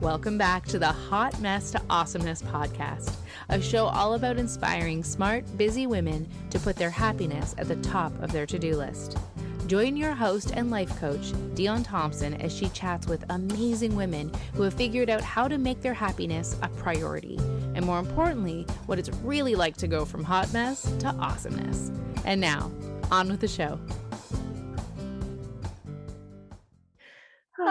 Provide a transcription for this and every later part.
Welcome back to the Hot Mess to Awesomeness podcast, a show all about inspiring smart, busy women to put their happiness at the top of their to do list. Join your host and life coach, Dion Thompson, as she chats with amazing women who have figured out how to make their happiness a priority, and more importantly, what it's really like to go from hot mess to awesomeness. And now, on with the show.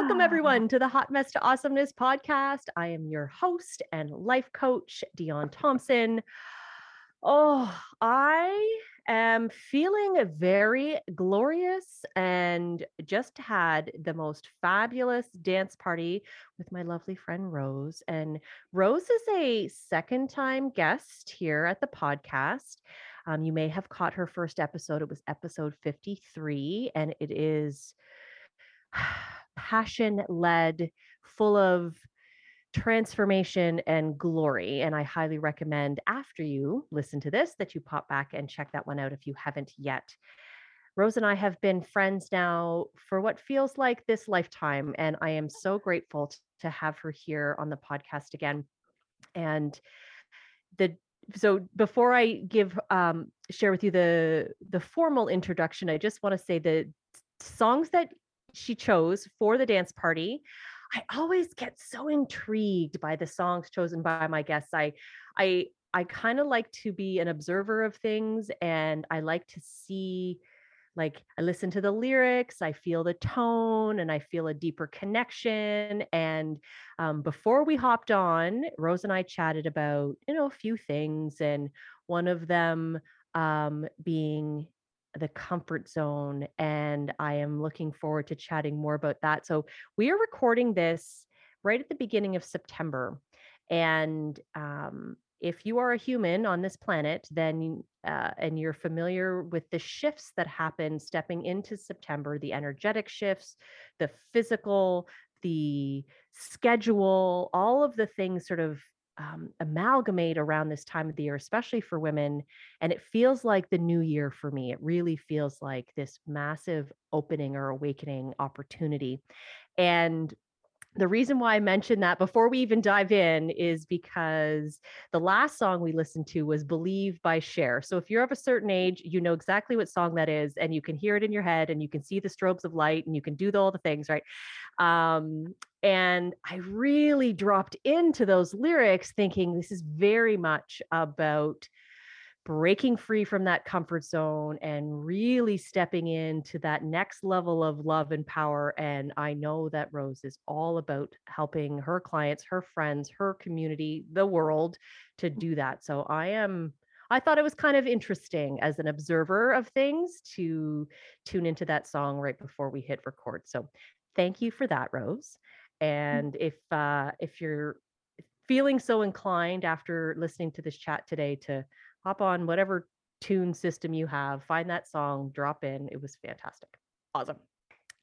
Welcome, everyone, to the Hot Mess to Awesomeness podcast. I am your host and life coach, Dion Thompson. Oh, I am feeling very glorious and just had the most fabulous dance party with my lovely friend Rose. And Rose is a second time guest here at the podcast. Um, you may have caught her first episode, it was episode 53, and it is passion led, full of transformation and glory. And I highly recommend after you listen to this that you pop back and check that one out if you haven't yet. Rose and I have been friends now for what feels like this lifetime. And I am so grateful to have her here on the podcast again. And the so before I give um, share with you the the formal introduction, I just want to say the songs that she chose for the dance party. I always get so intrigued by the songs chosen by my guests. I I I kind of like to be an observer of things and I like to see like I listen to the lyrics, I feel the tone, and I feel a deeper connection. And um, before we hopped on, Rose and I chatted about you know a few things, and one of them um, being the comfort zone. And I am looking forward to chatting more about that. So we are recording this right at the beginning of September. And um, if you are a human on this planet, then uh, and you're familiar with the shifts that happen stepping into September, the energetic shifts, the physical, the schedule, all of the things sort of um, amalgamate around this time of the year, especially for women. And it feels like the new year for me. It really feels like this massive opening or awakening opportunity. And the reason why I mentioned that before we even dive in is because the last song we listened to was Believe by Cher. So if you're of a certain age, you know exactly what song that is, and you can hear it in your head and you can see the strobes of light and you can do all the things, right? Um, and I really dropped into those lyrics thinking this is very much about breaking free from that comfort zone and really stepping into that next level of love and power. And I know that Rose is all about helping her clients, her friends, her community, the world to mm. do that. So I am. I thought it was kind of interesting as an observer of things to tune into that song right before we hit record. So thank you for that, Rose. Mm. And if uh, if you're feeling so inclined after listening to this chat today to hop on whatever tune system you have, find that song, drop in. It was fantastic. Awesome.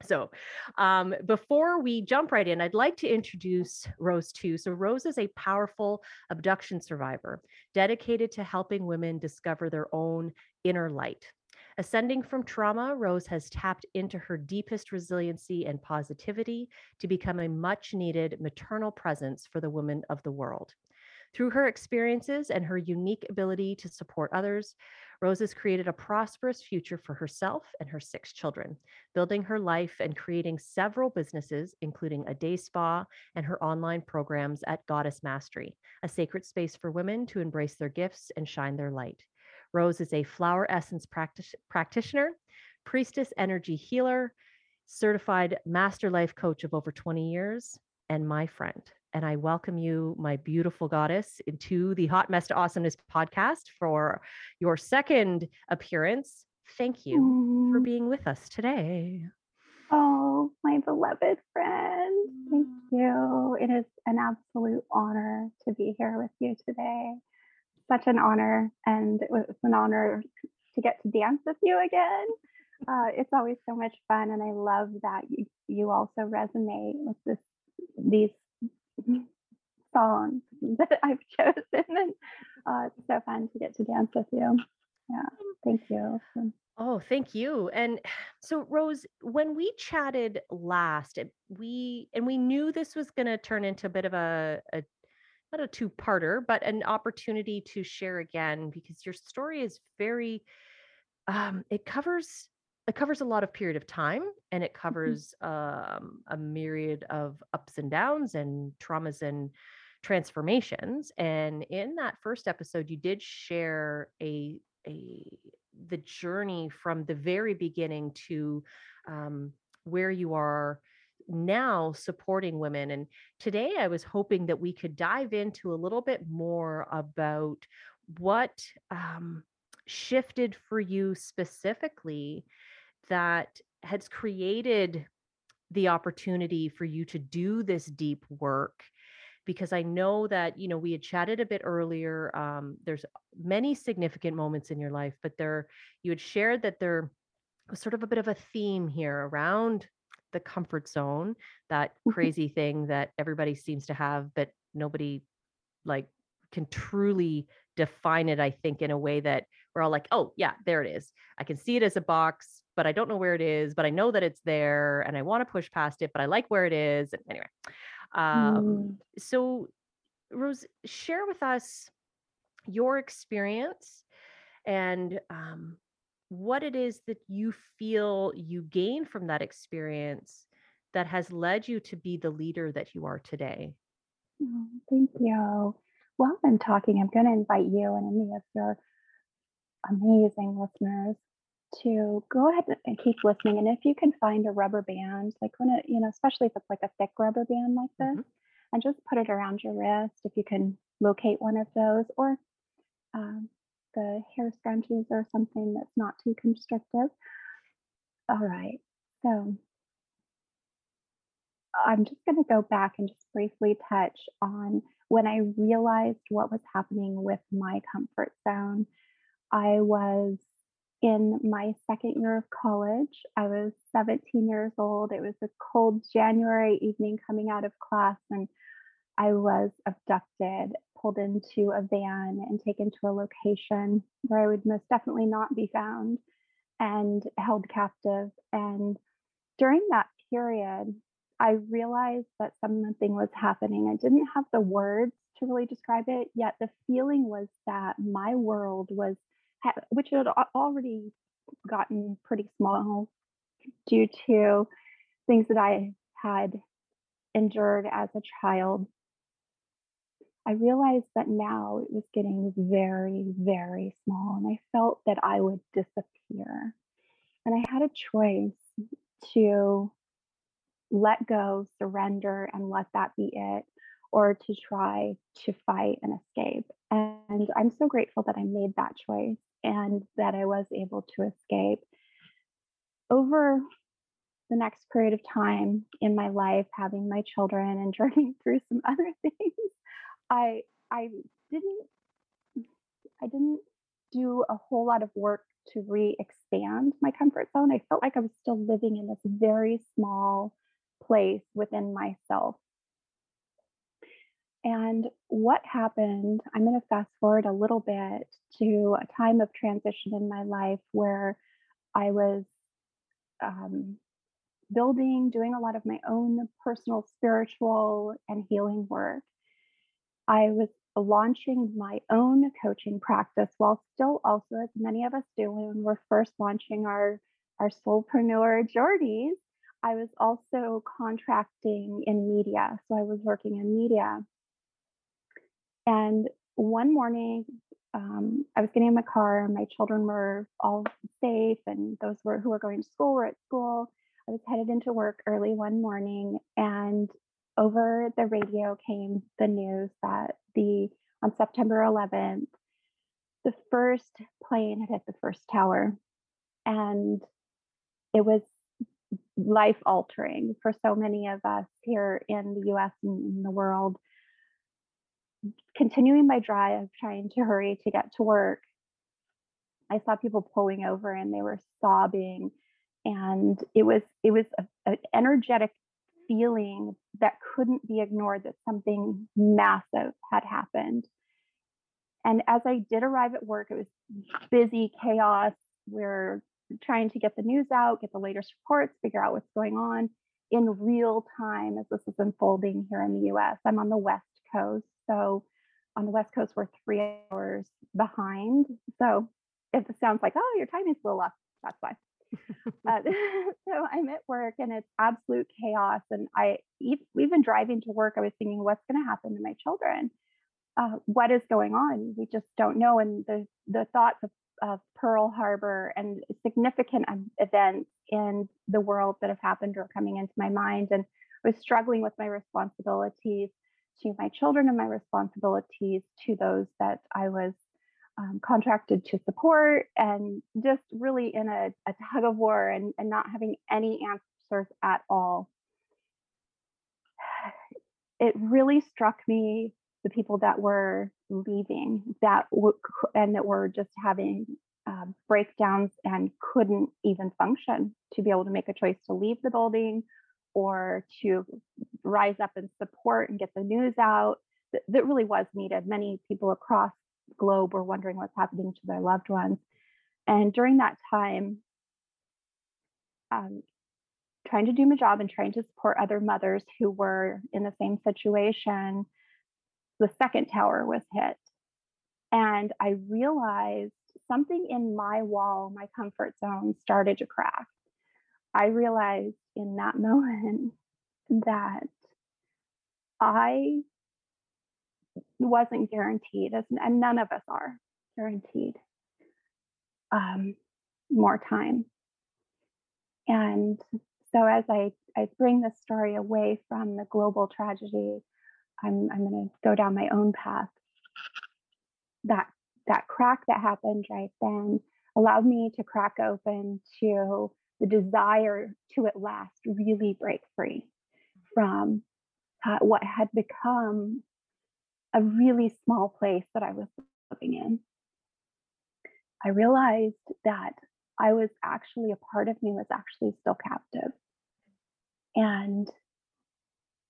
So, um, before we jump right in, I'd like to introduce Rose too. So, Rose is a powerful abduction survivor dedicated to helping women discover their own inner light. Ascending from trauma, Rose has tapped into her deepest resiliency and positivity to become a much needed maternal presence for the women of the world. Through her experiences and her unique ability to support others, Rose has created a prosperous future for herself and her six children, building her life and creating several businesses, including a day spa and her online programs at Goddess Mastery, a sacred space for women to embrace their gifts and shine their light. Rose is a flower essence practice, practitioner, priestess energy healer, certified master life coach of over 20 years, and my friend and I welcome you, my beautiful goddess, into the Hot Mess to Awesomeness podcast for your second appearance. Thank you mm. for being with us today. Oh, my beloved friend. Thank mm. you. It is an absolute honor to be here with you today. Such an honor. And it was an honor to get to dance with you again. Uh, it's always so much fun. And I love that you, you also resonate with this these songs that I've chosen. And uh, it's so fun to get to dance with you. Yeah, thank you. Oh, thank you. And so, Rose, when we chatted last, we and we knew this was going to turn into a bit of a, a not a two-parter, but an opportunity to share again because your story is very um, it covers it covers a lot of period of time and it Mhm. covers um, a myriad of ups and downs and traumas and transformations and in that first episode you did share a a the journey from the very beginning to um, where you are now supporting women and today i was hoping that we could dive into a little bit more about what um, shifted for you specifically that has created the opportunity for you to do this deep work because I know that you know we had chatted a bit earlier um there's many significant moments in your life but there you had shared that there was sort of a bit of a theme here around the comfort zone that crazy thing that everybody seems to have but nobody like can truly define it, I think, in a way that we're all like, oh, yeah, there it is. I can see it as a box, but I don't know where it is, but I know that it's there and I want to push past it, but I like where it is. Anyway, um, Mm, so Rose, share with us your experience and um, what it is that you feel you gain from that experience that has led you to be the leader that you are today. oh, thank you. While I'm talking, I'm going to invite you and any of your amazing listeners to go ahead and keep listening. And if you can find a rubber band, like when it, you know, especially if it's like a thick rubber band like this, and just put it around your wrist if you can locate one of those, or um, the hair scrunchies or something that's not too constrictive. All right. So I'm just going to go back and just briefly touch on when I realized what was happening with my comfort zone. I was in my second year of college. I was 17 years old. It was a cold January evening coming out of class, and I was abducted, pulled into a van, and taken to a location where I would most definitely not be found and held captive. And during that period, I realized that something was happening. I didn't have the words to really describe it, yet the feeling was that my world was, which had already gotten pretty small due to things that I had endured as a child. I realized that now it was getting very, very small, and I felt that I would disappear. And I had a choice to let go, surrender, and let that be it, or to try to fight and escape. And I'm so grateful that I made that choice and that I was able to escape. Over the next period of time in my life, having my children and journeying through some other things, I I didn't I didn't do a whole lot of work to re-expand my comfort zone. I felt like I was still living in this very small place within myself. And what happened, I'm going to fast forward a little bit to a time of transition in my life where I was um, building, doing a lot of my own personal spiritual and healing work. I was launching my own coaching practice while still also, as many of us do when we're first launching our, our soulpreneur journeys, I was also contracting in media. So I was working in media. And one morning, um, I was getting in my car, my children were all safe, and those were who were going to school were at school. I was headed into work early one morning, and over the radio came the news that the on September 11th, the first plane had hit the first tower, and it was life altering for so many of us here in the US and in the world. Continuing my drive, trying to hurry to get to work, I saw people pulling over and they were sobbing and it was it was an energetic feeling that couldn't be ignored that something massive had happened. And as I did arrive at work, it was busy chaos. We're trying to get the news out, get the latest reports, figure out what's going on in real time as this is unfolding here in the US. I'm on the West Coast. So on the West Coast, we're three hours behind. So if it sounds like, oh, your timing's a little off, that's why. uh, so I'm at work and it's absolute chaos. And I, even driving to work, I was thinking, what's going to happen to my children? Uh, what is going on? We just don't know. And the the thoughts of, of Pearl Harbor and significant events in the world that have happened are coming into my mind. And I was struggling with my responsibilities to my children and my responsibilities to those that I was um, contracted to support and just really in a, a tug of war and, and not having any answers at all. It really struck me the people that were leaving that w- and that were just having uh, breakdowns and couldn't even function to be able to make a choice to leave the building or to rise up and support and get the news out that, that really was needed. Many people across the globe were wondering what's happening to their loved ones. And during that time, um, trying to do my job and trying to support other mothers who were in the same situation, the second tower was hit. And I realized something in my wall, my comfort zone, started to crack. I realized in that moment that I wasn't guaranteed, and none of us are guaranteed um, more time. And so, as I, I bring this story away from the global tragedy, I'm, I'm going to go down my own path. That that crack that happened right then allowed me to crack open to the desire to at last really break free from uh, what had become a really small place that I was living in. I realized that I was actually a part of me was actually still captive. And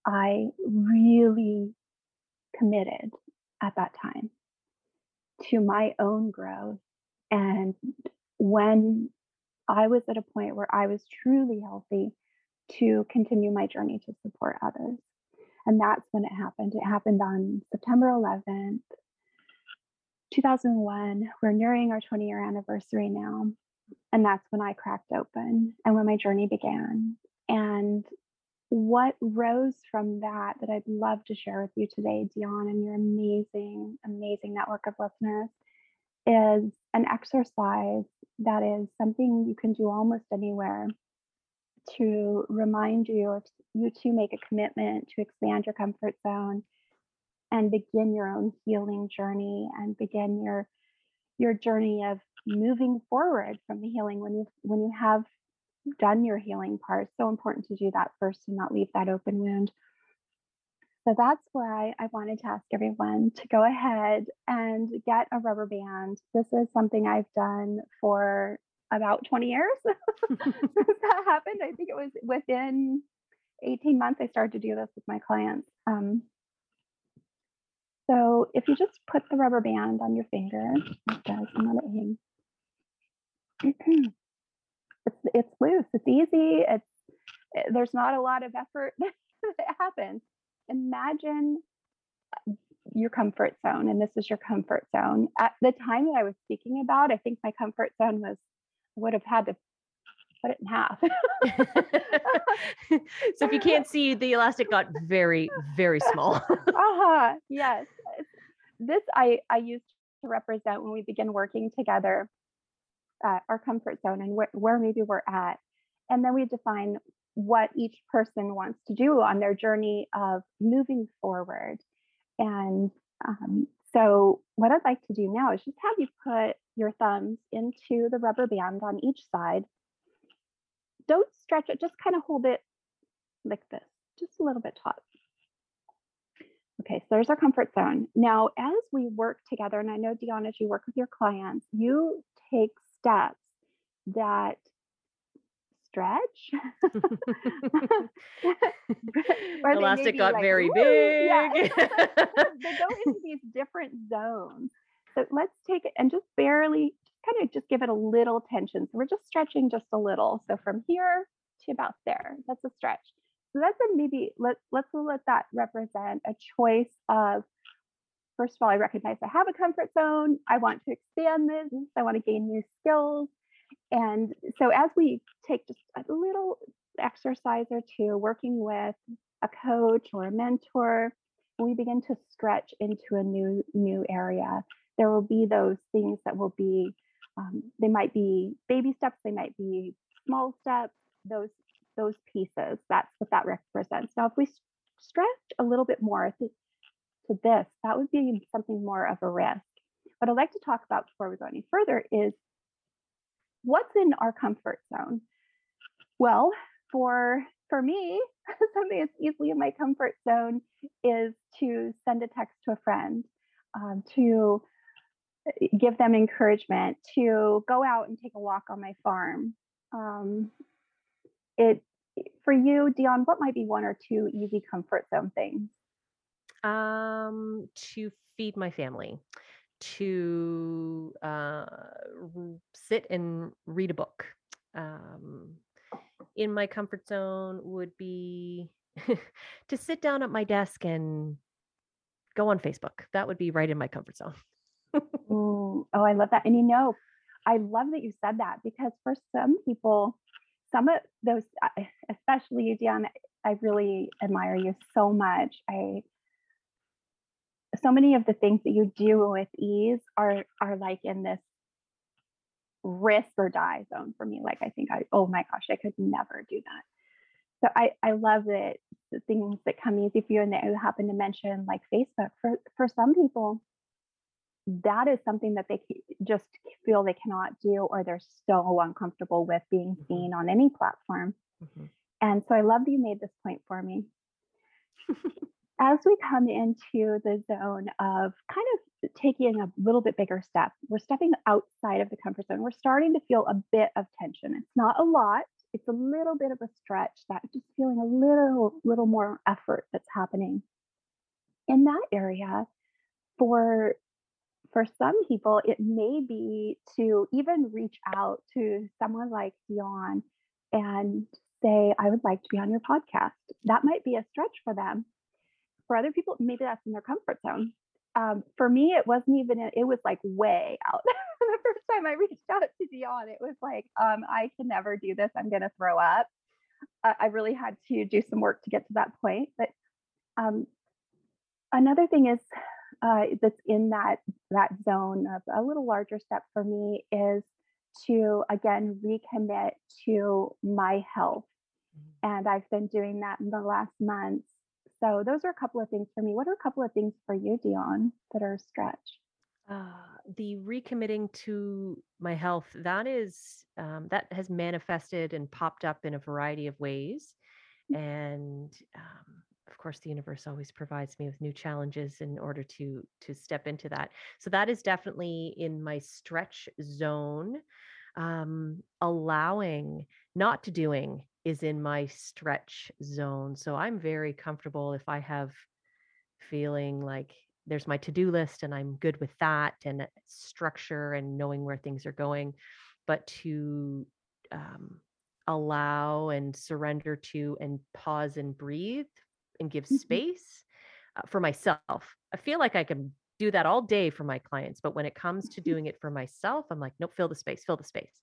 I really committed at that time to my own growth. And when I was at a point where I was truly healthy to continue my journey to support others. And that's when it happened. It happened on September 11th, 2001. We're nearing our 20 year anniversary now. And that's when I cracked open and when my journey began. And what rose from that that I'd love to share with you today, Dion, and your amazing, amazing network of listeners is an exercise that is something you can do almost anywhere to remind you of you to make a commitment to expand your comfort zone and begin your own healing journey and begin your your journey of moving forward from the healing when you when you have done your healing part. So important to do that first and not leave that open wound so that's why I wanted to ask everyone to go ahead and get a rubber band. This is something I've done for about 20 years since that happened. I think it was within 18 months I started to do this with my clients. Um, so if you just put the rubber band on your finger, like this, and let it hang. it's it's loose. It's easy. It's eh, there's not a lot of effort that happens imagine uh, your comfort zone and this is your comfort zone. At the time that i was speaking about i think my comfort zone was i would have had to put it in half. So if you can't see the elastic got very very small. Uh-huh yes. This i i used to represent when we begin working together uh, our comfort zone and wh- where maybe we're at. And then we define what each person wants to do on their journey of moving forward. And um, so, what I'd like to do now is just have you put your thumbs into the rubber band on each side. Don't stretch it, just kind of hold it like this, just a little bit taut. Okay, so there's our comfort zone. Now, as we work together, and I know, Dion, as you work with your clients, you take steps that stretch. Elastic got like, very big. Yeah. they go into these different zones. So let's take it and just barely kind of just give it a little tension. So we're just stretching just a little. So from here to about there, that's a stretch. So that's a maybe let let's let that represent a choice of first of all, I recognize I have a comfort zone. I want to expand this. I want to gain new skills. And so as we take just a little exercise or two working with a coach or a mentor, we begin to stretch into a new new area. There will be those things that will be um, they might be baby steps, they might be small steps, those those pieces. That's what that represents. Now, if we stretch a little bit more to, to this, that would be something more of a risk. What I'd like to talk about before we go any further is what's in our comfort zone. Well, for for me, something that's easily in my comfort zone is to send a text to a friend, um, to eh, give them encouragement, to go out and take a walk on my farm. Um, it for you, Dion, what might be one or two easy comfort zone things? Um, to feed my family, to uh, sit and read a book. Um, in my comfort zone would be to sit down at my desk and go on Facebook. That would be right in my comfort zone. Oh, I love that. And you know, I love that you said that because for some people, some of those, especially you, Dion, I really admire you so much. I so many of the things that you do with ease are are like in this risk or die zone for me. Like I think I, oh my gosh, I could never do that. So I, I love that the things that come easy for you and that you happen to mention like Facebook for, for some people, that is something that they just feel they cannot do or they're so uncomfortable with being mm-hmm. seen on any platform. Mm-hmm. And so I love that you made this point for me. as we come into the zone of kind of taking a little bit bigger step, we're stepping outside of the comfort zone. We're starting to feel a bit of tension. It's not a lot, it's a little bit of a stretch that just feeling a little little more effort that's happening. In that area, for for some people, it may be to even reach out to someone like Dion and say, I would like to be on your podcast. That might be a stretch for them for other people, maybe that's in their comfort zone. Um, for me, it wasn't even, it was like way out. the first time I reached out to Dion, it was like, um, I can never do this. I'm going to throw up. Uh, I really had to do some work to get to that point. But um, another thing is uh, that's in that that zone of a little larger step for me is to again recommit to my health. Mm-hmm. And I've been doing that in the last months so those are a couple of things for me. What are a couple of things for you, Dion, that are a stretch? Uh, the recommitting to my health that is um, that has manifested and popped up in a variety of ways, mm. and um, of course the universe always provides me with new challenges in order to to step into that. So that is definitely in my stretch zone. Um, allowing not to doing is in my stretch zone. So I'm very comfortable if I have feeling like there's my to-do list and I'm good with that and structure and knowing where things are going, but to um, allow and surrender to and pause and breathe and give mm-hmm. space uh, for myself. I feel like I can do that all day for my clients, but when it comes to mm-hmm. doing it for myself, I'm like, nope, fill the space, fill the space.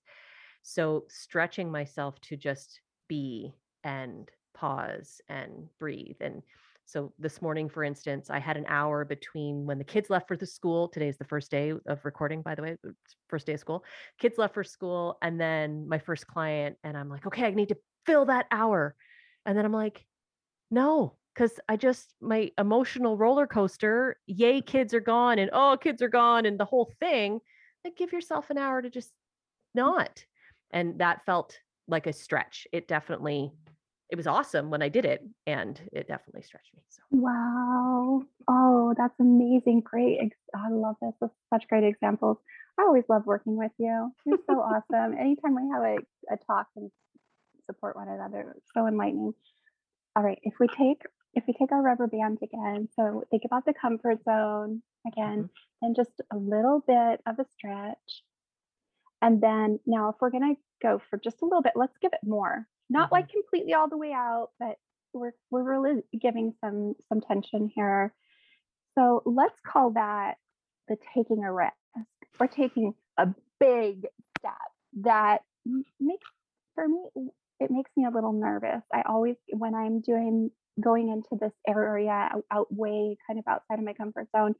So stretching myself to just be and pause and breathe. And so this morning, for instance, I had an hour between when the kids left for the school. Today is the first day of recording, by the way, first day of school. Kids left for school, and then my first client. And I'm like, okay, I need to fill that hour. And then I'm like, no, because I just, my emotional roller coaster, yay, kids are gone, and oh, kids are gone, and the whole thing. Like, give yourself an hour to just mm. not. And that felt like a stretch. It definitely it was awesome when I did it and it definitely stretched me. So wow. Oh, that's amazing. Great. I love this. That's such great examples. I always love working with you. You're so awesome. Anytime we have a, a talk and support one another, it's so enlightening. All right. If we take if we take our rubber bands again, so think about the comfort zone again, mm-hmm. and just a little bit of a stretch And then now, if we're going to go for just a little bit, let's give it more. Not Mhm. like completely all the way out, but we're we're really giving some some tension here. So let's call that the taking a risk or taking a big step that makes for me it makes me a little nervous. I always when I'm doing going into this area out way kind of outside of my comfort zone,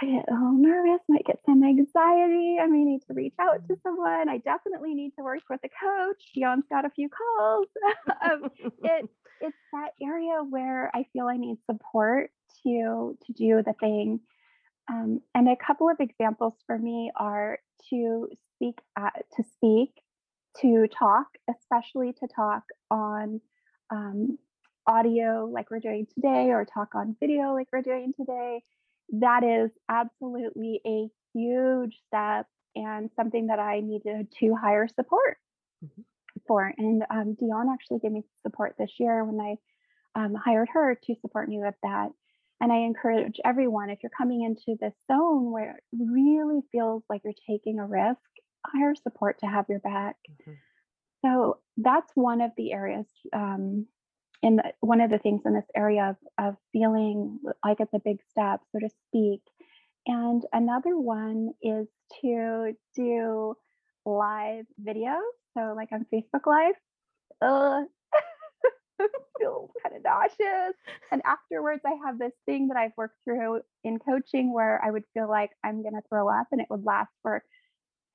I get a little nervous, might get some anxiety. I may need to reach out to someone. I definitely need to work with a coach. Dion's got a few calls. um, it it's that area where I feel I need support to to do the thing. Um, and a couple of examples for me are to speak at, to speak, to talk, especially to talk on um, audio like we're doing today, or talk on video like we're doing today. That is absolutely a huge step and something that I needed to hire support Mhm. for. And um, Dion actually gave me support this year when I um, hired her to support me with that. And I encourage everyone if you're coming into this zone where it really feels like you're taking a risk, hire support to have your back. Mhm. So that's one of the areas, um, in the, one of the things in this area of, of feeling like it's a big step, so to speak. And another one is to do live videos. So, like on Facebook Live, uh, feel kind of nauseous. And afterwards, I have this thing that I've worked through in coaching where I would feel like I'm going to throw up and it would last for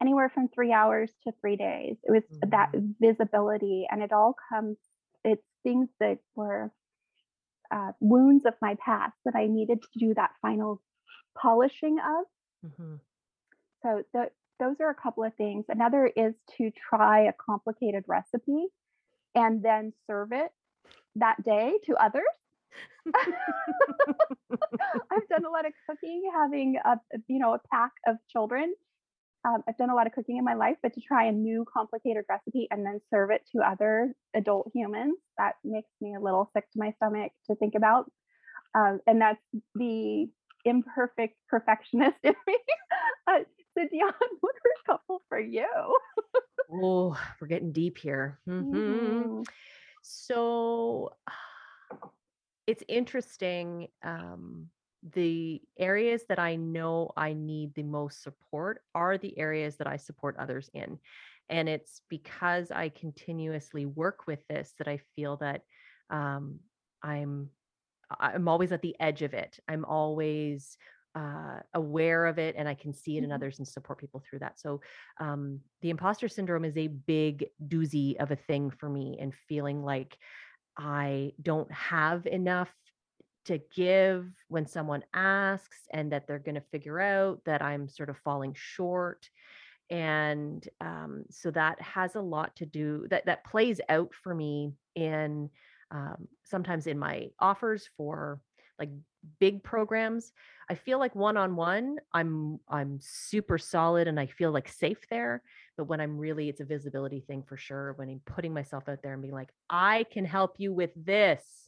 anywhere from three hours to three days. It was that visibility, and it all comes, it's things that were uh, wounds of my past that I needed to do that final polishing of. Mhm. So th- those are a couple of things. Another is to try a complicated recipe and then serve it that day to others. I've done a lot of cooking, having a you know a pack of children. Um, I've done a lot of cooking in my life, but to try a new complicated recipe and then serve it to other adult humans, that makes me a little sick to my stomach to think about. Um, and that's the imperfect perfectionist in me. uh, so Dion, what are a couple for you? Oh, we're getting deep here. Mhm. Mhm. So it's interesting. Um, the areas that I know I need the most support are the areas that I support others in. And it's because I continuously work with this that I feel that um, I'm I'm always at the edge of it. I'm always uh, aware of it and I can see it in Mhm. others and support people through that. So um, the imposter syndrome is a big doozy of a thing for me and feeling like I don't have enough to give when someone asks and that they're going to figure out that I'm sort of falling short. And um, so that has a lot to do that that plays out for me in um, sometimes in my offers for like big programs. I feel like one on one, I'm I'm super solid and I feel like safe there. But when I'm really, it's a visibility thing for sure. When I'm putting myself out there and being like, I can help you with this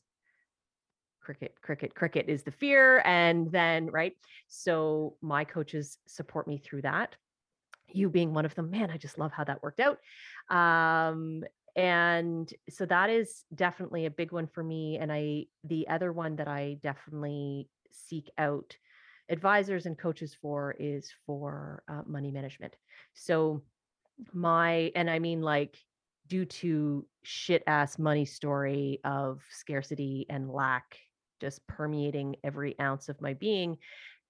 cricket cricket cricket is the fear and then right so my coaches support me through that you being one of them man i just love how that worked out. Um and so that is definitely a big one for me and i the other one that i definitely seek out advisors and coaches for is for uh, money management. So my and i mean like due to shit ass money story of scarcity and lack just permeating every ounce of my being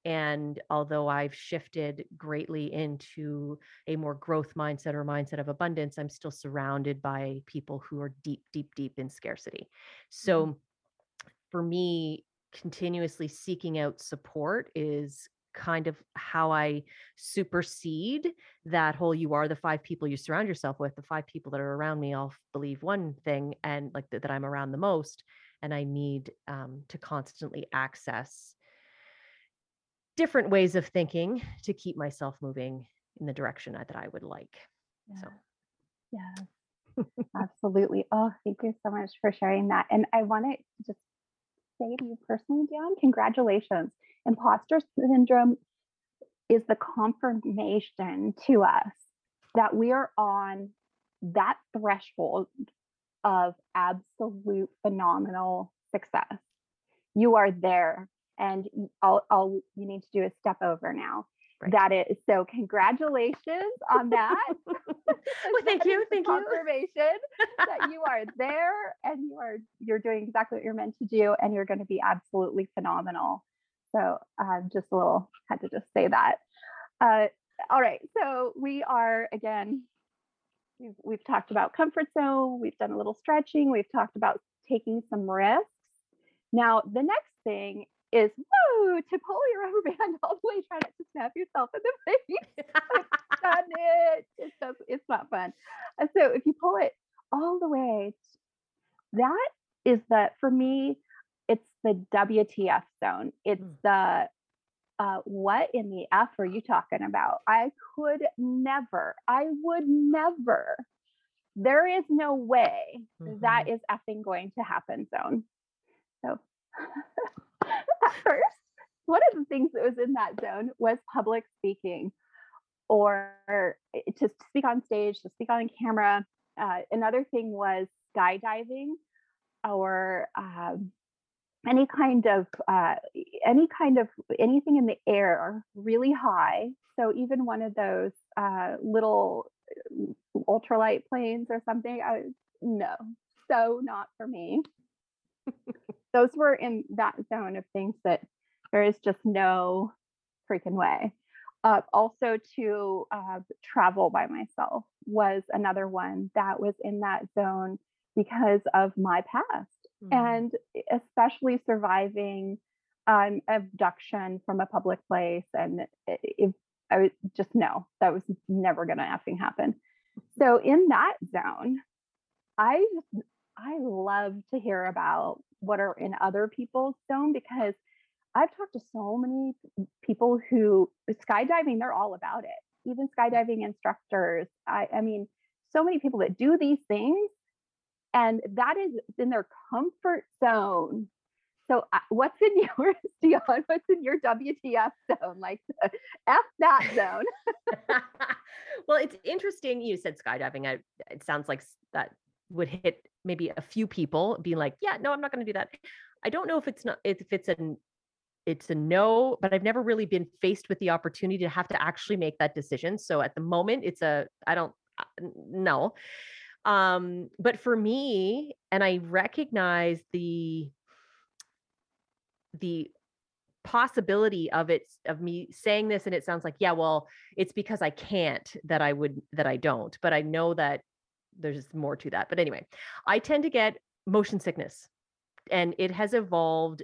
and although i've shifted greatly into a more growth mindset or mindset of abundance i'm still surrounded by people who are deep deep deep in scarcity mm-hmm. so for me continuously seeking out support is kind of how I supersede that whole you are the five people you surround yourself with. The five people that are around me all believe one thing and like th- that I'm around the most. And I need um, to constantly access different ways of thinking to keep myself moving in the direction that I would like. So. Yeah. Absolutely. Oh, thank you so much for sharing that. And I want to just say to you personally, Dion, congratulations. Imposter syndrome is the confirmation to us that we are on that threshold of absolute phenomenal success. You are there, and all, all you need to do is step over now. Right. That is so. Congratulations on that. well, thank you. Thank you. Confirmation that you are there and you are you're doing exactly what you're meant to do, and you're going to be absolutely phenomenal. So, uh, just a little had to just say that. Uh, all right. So we are again. We've, we've talked about comfort zone. We've done a little stretching. We've talked about taking some risks. Now, the next thing is woo to pull your rubber band all the way, try not to snap yourself in the face. Done it. It's just, it's not fun. So if you pull it all the way, that is the for me, it's the WTF zone. It's mm. the uh, what in the F are you talking about? I could never, I would never. There is no way mm-hmm. that is effing going to happen zone. So at first, one of the things that was in that zone was public speaking or eh, to speak on stage, to speak on camera. Uh, another thing was skydiving or um, any kind of uh, any kind of anything in the air really high. So even one of those uh, little uh, ultralight planes or something, I no, so not for me those were in that zone of things that there is just no freaking way. Uh, also, to uh, travel by myself was another one that was in that zone because of my past, mm-hmm. and especially surviving um, abduction from a public place. And if I was just no, that was never going to effing happen. So in that zone, I just I love to hear about what are in other people's zone because I've talked to so many people who skydiving, they're all about it. Even skydiving instructors. I, I mean, so many people that do these things, and that is in their comfort zone. So, uh, what's in yours, Dion? What's in your WTF zone? Like, F that zone. well, it's interesting. You said skydiving. I, it sounds like that would hit maybe a few people being like, yeah, no, I'm not going to do that. I don't know if it's not if it's an it's a no, but I've never really been faced with the opportunity to have to actually make that decision. So at the moment, it's a I don't uh, no. Um, but for me, and I recognize the the possibility of it of me saying this and it sounds like yeah well it's because i can't that i would that i don't but i know that there's more to that. But anyway, I tend to get motion sickness and it has evolved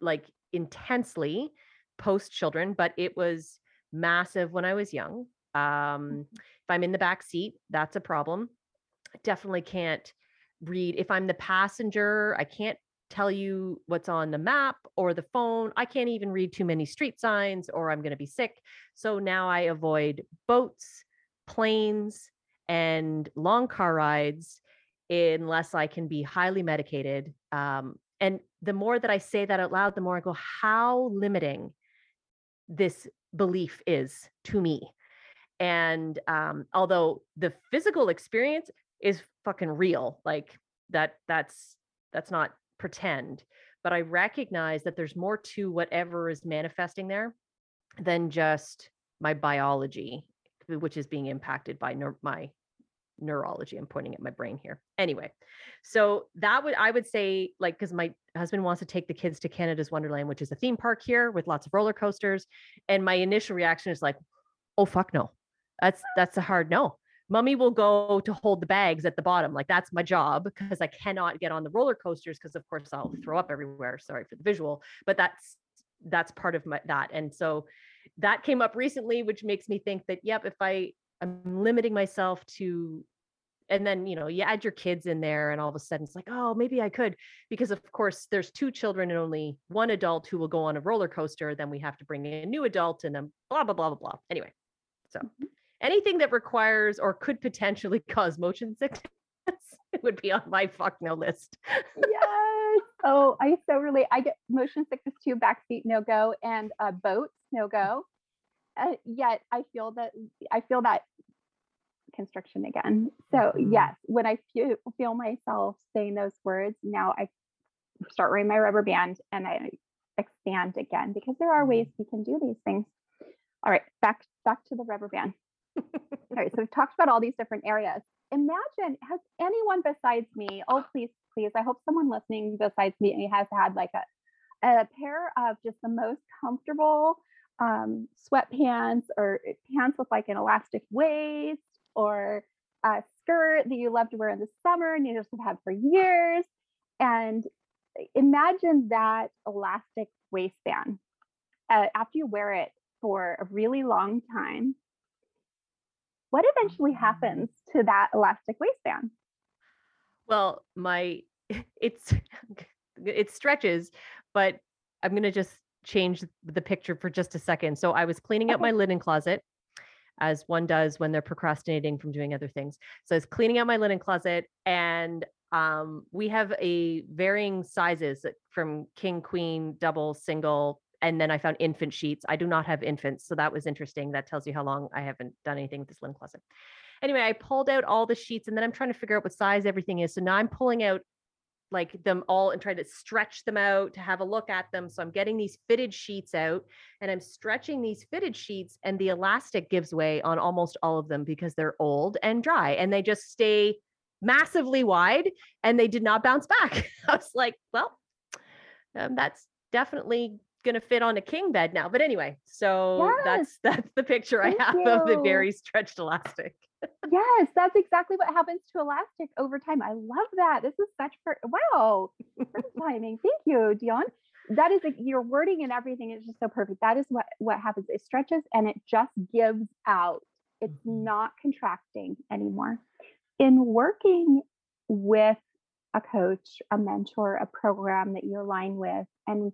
like intensely post children, but it was massive when I was young. Um, mm-hmm. if I'm in the back seat, that's a problem. Definitely can't read. If I'm the passenger, I can't tell you what's on the map or the phone. I can't even read too many street signs or I'm going to be sick. So now I avoid boats, planes, and long car rides unless I can be highly medicated. Um, and the more that I say that out loud, the more I go, how limiting this belief is to me. And um, although the physical experience is fucking real, like that, that's that's not pretend. But I recognize that there's more to whatever is manifesting there than just my biology which is being impacted by my neurology. I'm pointing at my brain here. Anyway, so that would I would say like because my husband wants to take the kids to Canada's Wonderland, which is a theme park here with lots of roller coasters, and my initial reaction is like, oh fuck no, that's that's a hard no. Mummy will go to hold the bags at the bottom. Like that's my job because I cannot get on the roller coasters because of course I'll throw up everywhere. Sorry for the visual, but that's that's part of my that. And so that came up recently, which makes me think that, yep, if I I'm limiting myself to and then you know you add your kids in there and all of a sudden it's like oh maybe i could because of course there's two children and only one adult who will go on a roller coaster then we have to bring in a new adult and then blah blah blah blah blah anyway so mm-hmm. Anything that requires or could potentially cause motion sickness would be on my fuck no list yes oh i so really i get motion sickness too backseat no go and uh, boats no go uh, yet I feel that I feel that constriction again. So Mhm. yes, when I feel feel myself saying those words, now I start wearing my rubber band and I expand again because there are ways we can do these things. All right, back back to the rubber band. All right, so we've talked about all these different areas. Imagine has anyone besides me, oh please, please, I hope someone listening besides me has had like a a pair of just the most comfortable um, sweatpants or pants with like an elastic waist or a skirt that you love to wear in the summer and you just have had for years. And imagine that elastic waistband uh, after you wear it for a really long time. What eventually happens to that elastic waistband? Well, my it's it stretches, but I'm gonna just change the picture for just a second. So I was cleaning out Okay. my linen closet, as one does when they're procrastinating from doing other things. So I was cleaning out my linen closet, and um, we have a varying sizes from king, queen, double, single, and then I found infant sheets. I do not have infants, so that was interesting. That tells you how long I haven't done anything with this linen closet. Anyway, I pulled out all the sheets, and then I'm trying to figure out what size everything is. So now I'm pulling out like them all and trying to stretch them out to have a look at them. So I'm getting these fitted sheets out and I'm stretching these fitted sheets and the elastic gives way on almost all of them because they're old and dry and they just stay massively wide and they did not bounce back. I was like, well, um, that's definitely going to fit on a king bed now. But anyway, so that's that's the picture Thank I have of the very stretched elastic. yes, that's exactly what happens to elastic over time. I love that. This is such per- wow, timing. Thank you, Dion. That is your wording and everything is just so perfect. That is what what happens. It stretches and it just gives out. It's Mhm. not contracting anymore. In working with a coach, a mentor, a program that you align with, and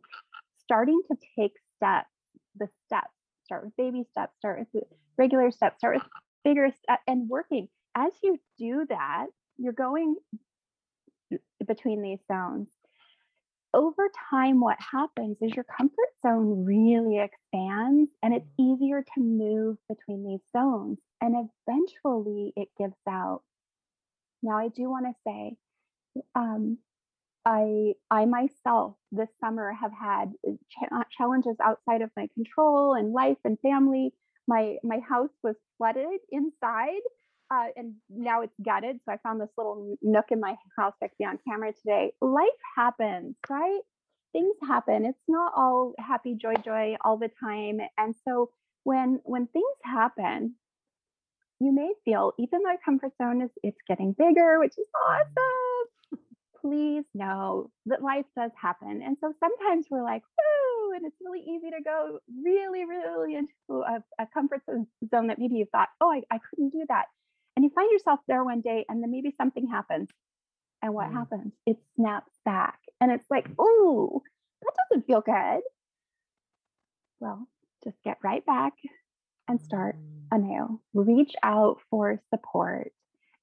starting to take steps, the steps, start with baby steps, start with regular steps, start with bigger step and working. As you do that, you're going between these zones. Over time, what happens is your comfort zone really expands and it's easier to move between these zones. And eventually it gives out. Now, I do want to say, um, I I myself this summer have had uh, cha- challenges outside of my control and life and family. My my house was flooded inside, uh, and now it's gutted. So I found this little nook in my house could be on camera today. Life happens, right? Things happen. It's not all happy, joy, joy all the time. And so when when things happen, you may feel even though comfort zone is it's getting bigger, which is awesome please know that life does happen. And so sometimes we're like, woo, and it's really easy to go really, really into a, a comfort zone that maybe you thought, oh, I, I couldn't do that. And you find yourself there one day, and then maybe something happens. And what Mm. happens? It snaps back. And it's like, oh, that doesn't feel good. Well, just get right back and start anew. Reach out for support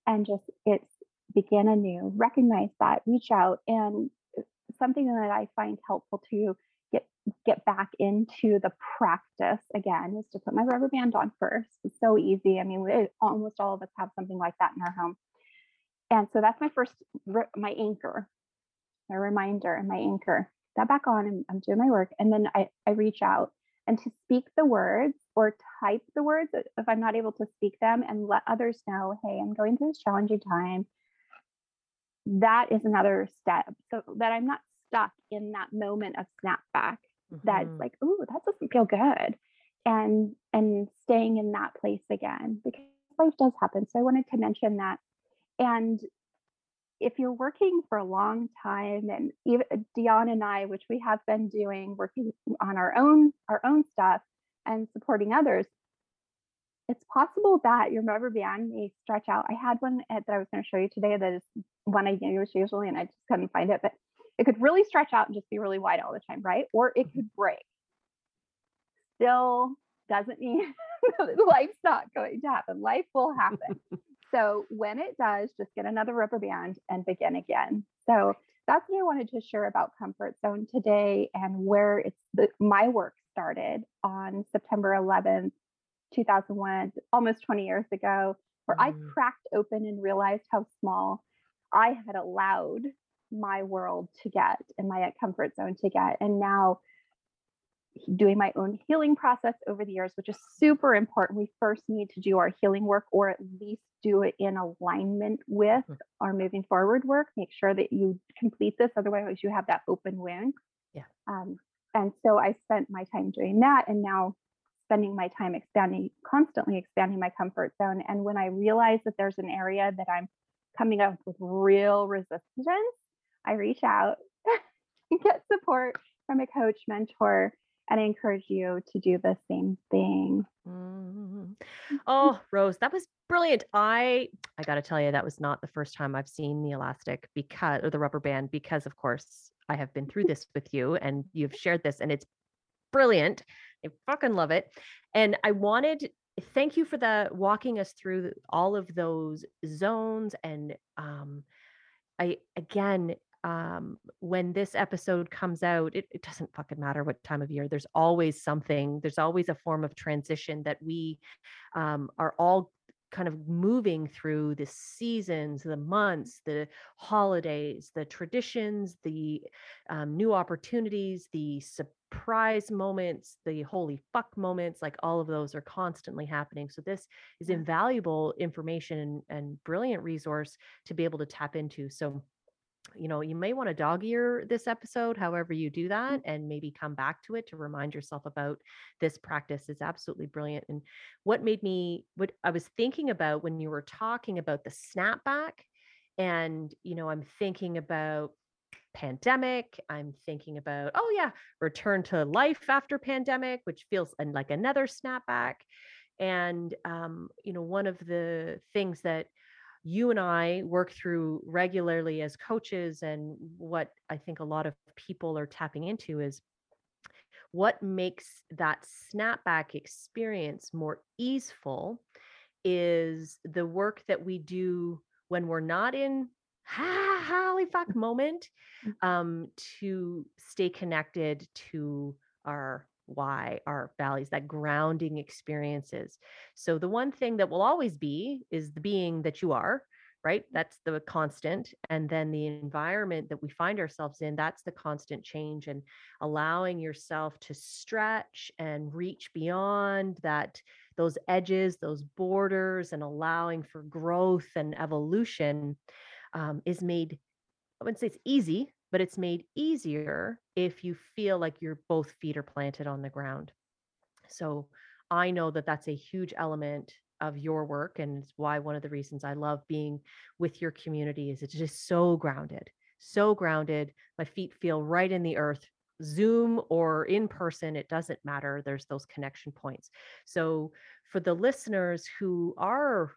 and just it's begin anew. Recognize that, reach out, and uh, something that I find helpful to get get back into the practice again is to put my rubber band on first. It's so easy. I mean, almost all of us have something like that in our home, and so that's my first my anchor, my reminder, and my anchor. That back on, and I'm doing my work, and then I I reach out and to speak the words or type the words uh, if I'm not able to speak them and let others know, hey, I'm going through this challenging time. That is another step so that I'm not stuck in that moment of snapback that's Mhm. like, oh, that doesn't feel good. And and staying in that place again because life does happen. So I wanted to mention that. And if you're working for a long time and even Dion and I, which we have been doing, working on our own our own stuff and supporting others, it's possible that your rubber band may stretch out. I had one uh, that I was going to show you today that is one I use usually, and I just couldn't find it, but it could really stretch out and just be really wide all the time, right? Or it could break. Still doesn't mean life's not going to happen. Life will happen. so when it does, just get another rubber band and begin again. So that's what I wanted to share about comfort zone today and where it's the, my work started on September 11th, 2001, almost 20 years ago. where I Mm. cracked open and realized how small I had allowed my world to get and my comfort zone to get. And now doing my own healing process over the years, which is super important. We first need to do our healing work or at least do it in alignment with Mhm. our moving forward work. Make sure that you complete this, otherwise, you have that open wound. Yeah. Um, and so I spent my time doing that and now spending my time expanding, constantly expanding my comfort zone. And when I realize that there's an area that I'm coming up with real resistance, I reach out and get support from a coach, mentor, and I encourage you to do the same thing. Mhm. Oh, Rose, that was brilliant. I I got to tell you, that was not the first time I've seen the elastic because or the rubber band because, of course, I have been through this with you and you've shared this, and it's brilliant. I fucking love it. And I wanted thank you for the walking us through all of those zones and um I again, um, when this episode comes out, it, it doesn't fucking matter what time of year. There's always something. There's always a form of transition that we um, are all kind of moving through the seasons, the months, the holidays, the traditions, the um, new opportunities, the surprise moments, the holy fuck moments. Like all of those are constantly happening. So this is invaluable information and, and brilliant resource to be able to tap into. So you know, you may want to dog ear this episode, however you do that, mm-hmm. and maybe come back to it to remind yourself about this practice is absolutely brilliant. And what made me, what I was thinking about when you were talking about the snapback, and, you know, I'm thinking about pandemic, I'm thinking about, oh, yeah, return to life after pandemic, which feels like another snapback. And, um, you know, one of the things that you and I work through regularly as coaches, and what I think a lot of people are tapping into is what makes that snapback experience more easeful is the work that we do when we're not in ha holy fuck moment Mm. um to stay connected to our why our values that grounding experiences so the one thing that will always be is the being that you are right that's the constant and then the environment that we find ourselves in that's the constant change and allowing yourself to stretch and reach beyond that those edges those borders and allowing for growth and evolution um, is made i wouldn't say it's easy but it's made easier if you feel like your both feet are planted on the ground so I know that that's a huge element of your work and it's why one of the reasons I love being with your community is it's just so grounded. So grounded. My feet feel right in the earth. Zoom or in person, it doesn't matter. There's those connection points. So for the listeners who are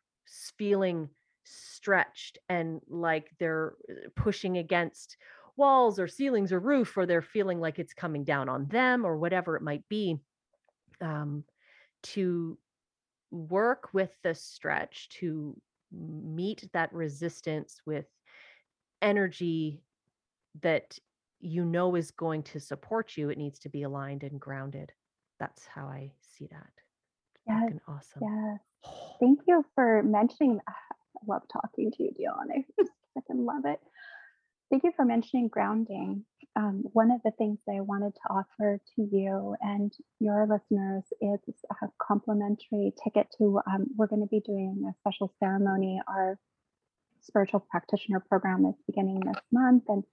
feeling stretched and like they're uh, pushing against walls or ceilings or roof or they're feeling like it's coming down on them or whatever it might be um, to work with the stretch to meet that resistance with energy that you know is going to support you it needs to be aligned and grounded that's how i see that Yes, fucking awesome yes. Thank you for mentioning. ah, love talking to you, Dion. I just freaking love it. Thank you for mentioning grounding. Um, one of the things that I wanted to offer to you and your listeners is a complimentary ticket to. Um, we're going to be doing a special ceremony. Our spiritual practitioner program is beginning this month, and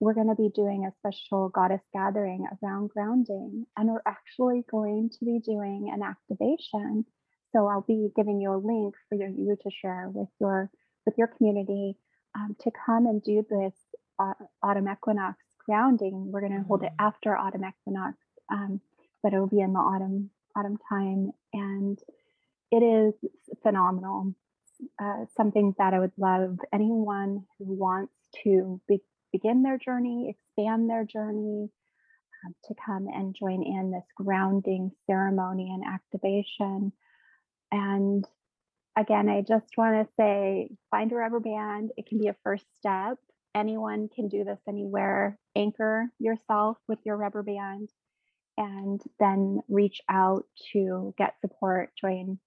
we're going to be doing a special goddess gathering around grounding. And we're actually going to be doing an activation. So I'll be giving you a link for your, you to share with your with your community um, to come and do this uh, autumn equinox grounding. We're going to hold it Mm. after autumn equinox, um, but it will be in the autumn autumn time, and it is phenomenal. Uh, something that I would love anyone who wants to be, begin their journey, expand their journey, um, to come and join in this grounding ceremony and activation. And again, I just want to say find a rubber band. It can be a first step. Anyone can do this anywhere. Anchor yourself with your rubber band and then reach out to get support, join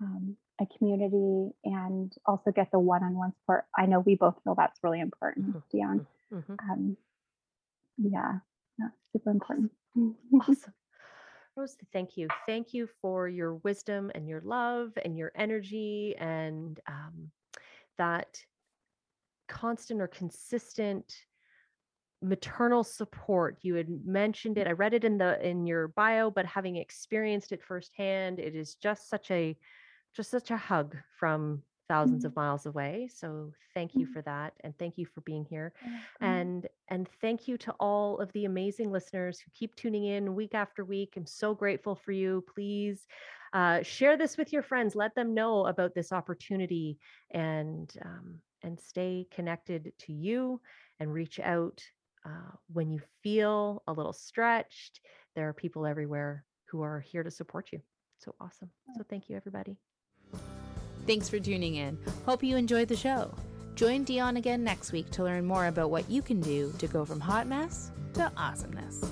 um, a community and also get the one-on-one support. I know we both feel that's really important, Mhm. Dion. Mhm. Um, yeah, that's super important. Awesome. Rose, thank you. Thank you for your wisdom and your love and your energy and um, that constant or consistent maternal support you had mentioned it i read it in the in your bio but having experienced it firsthand it is just such a just such a hug from thousands of miles away so thank you Mhm. for that and thank you for being here and and thank you to all of the amazing listeners who keep tuning in week after week i'm so grateful for you please uh, share this with your friends let them know about this opportunity and um, and stay connected to you and reach out uh, when you feel a little stretched there are people everywhere who are here to support you so awesome so thank you everybody Thanks for tuning in. Hope you enjoyed the show. Join Dion again next week to learn more about what you can do to go from hot mess to awesomeness.